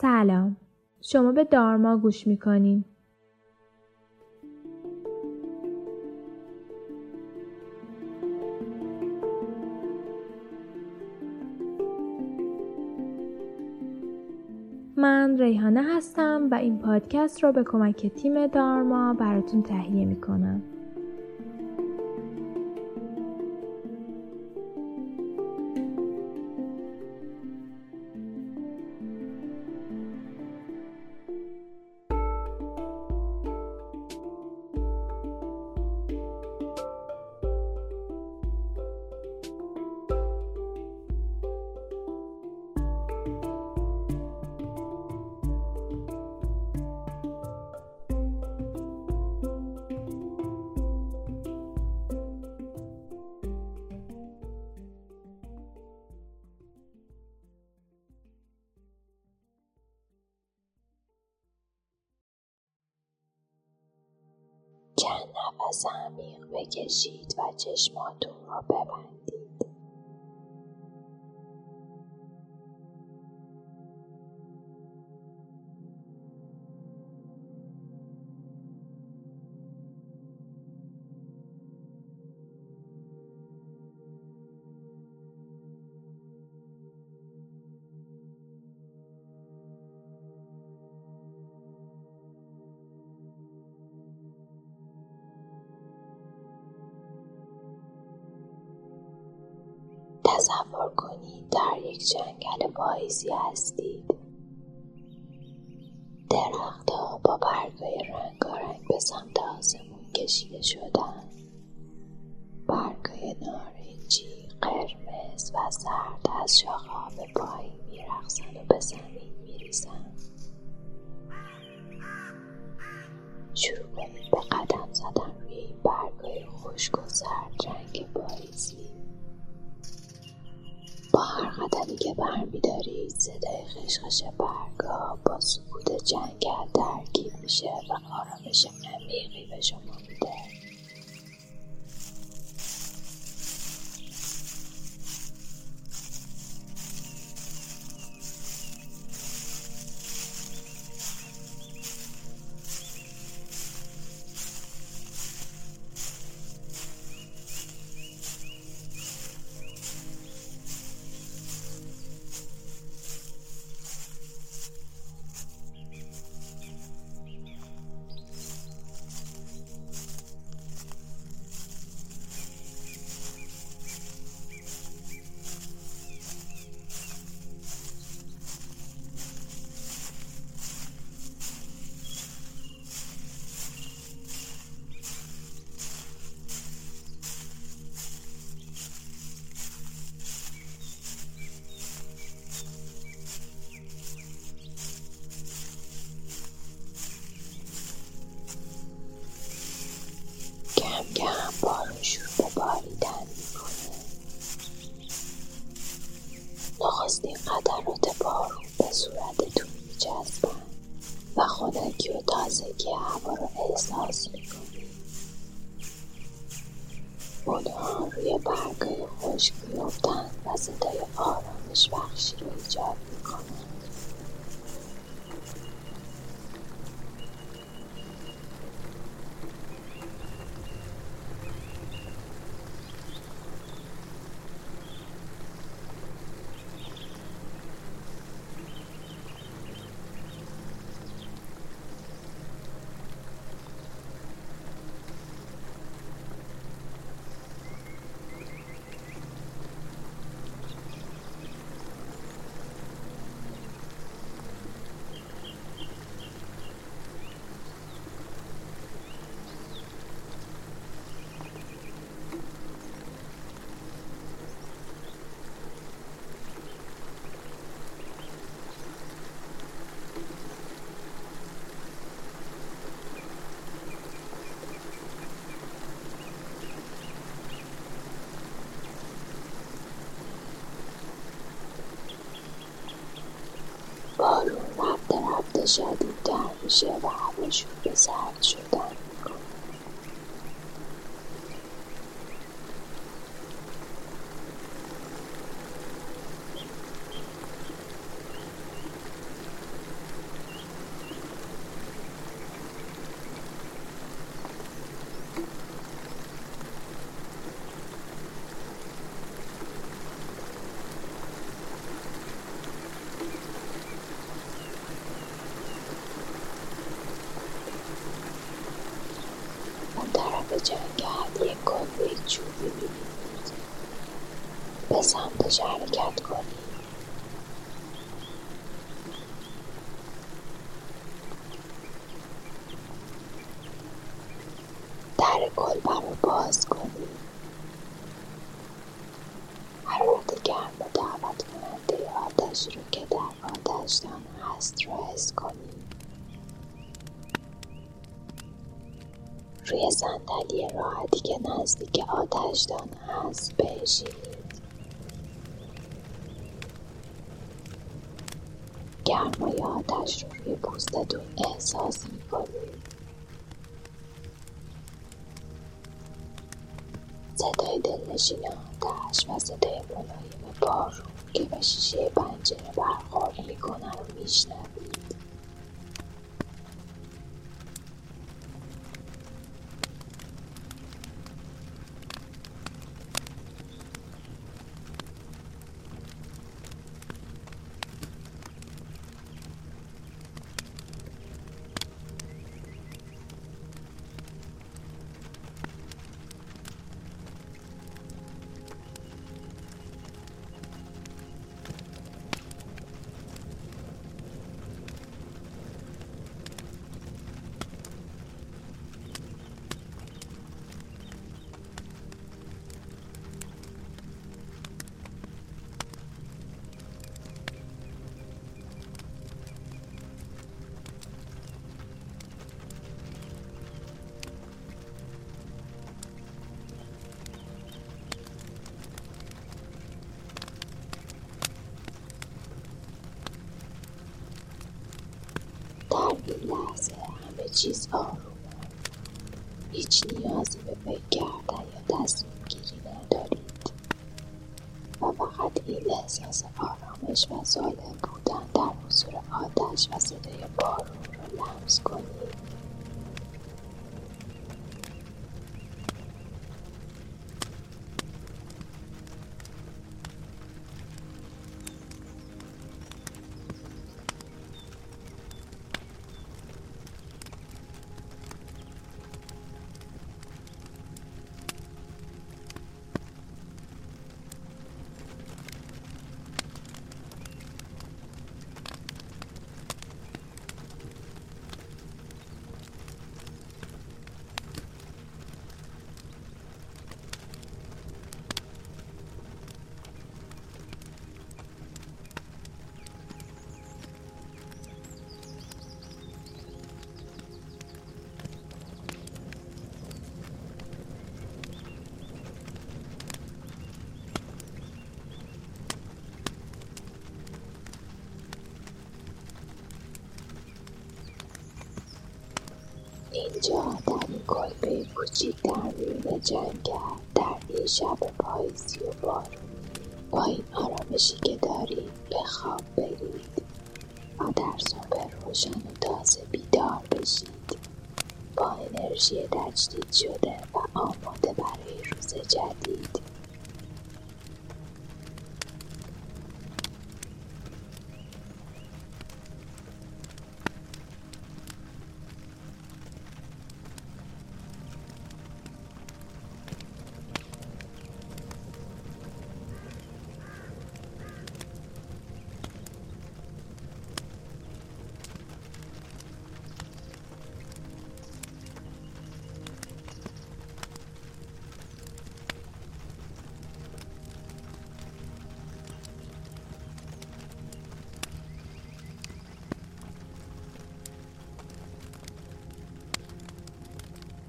سلام. شما به دارما گوش می‌کنین من ریحانه هستم و این پادکست رو به کمک تیم دارما براتون تهیه می‌کنم. چند نفس عمیق بکشید و چشماتون را ببندید. تصور کنید در یک جنگل پاییزی هستید. درختها با برگهای رنگارنگ به سمت آسمون کشیده شدن. برگهای نارنجی، قرمز و زرد از شاخه برمیدارید صدای خشخش برگا با سکوت جنگل ترکیب میشه و آرامش عمیقی به شما اونها روی برگای خشک میافتند و صدای آرامش بخشی رو ایجاد می‌کنند بارون رفته شدیدتر میشه و هوا شروع به سرد شدن. به سمتش حرکت کنید در کلبه رو باز کنید حرارت گرم و دعوت کننده آتشی رو که در آتشدان هست رو حس کنید روی صندلی راحتی که نزدیک آتشدان هست بنشینید گرمای آتش رو روی پوستتون احساس می‌کنید صدای دلنشین آتش و صدای ملایم بارون که به شیشه پنجره برخورد می‌کنن رو میشنوید. لحظه همه چیز آرومه هیچ نیازی به فکر کردن یا تصمیم گیری ندارید. و فقط این احساس آرامش و سالم بودن در حضور آتش و صدای بارون رو لمس کنید. اینجا در این کلبه کوچیک در میون جنگل در این شب پاییزی و بارون با این آرامشی که دارید به خواب برید و در صبح روشن و تازه بیدار بشید با انرژی تجدید شده و آماده برای روز جدید.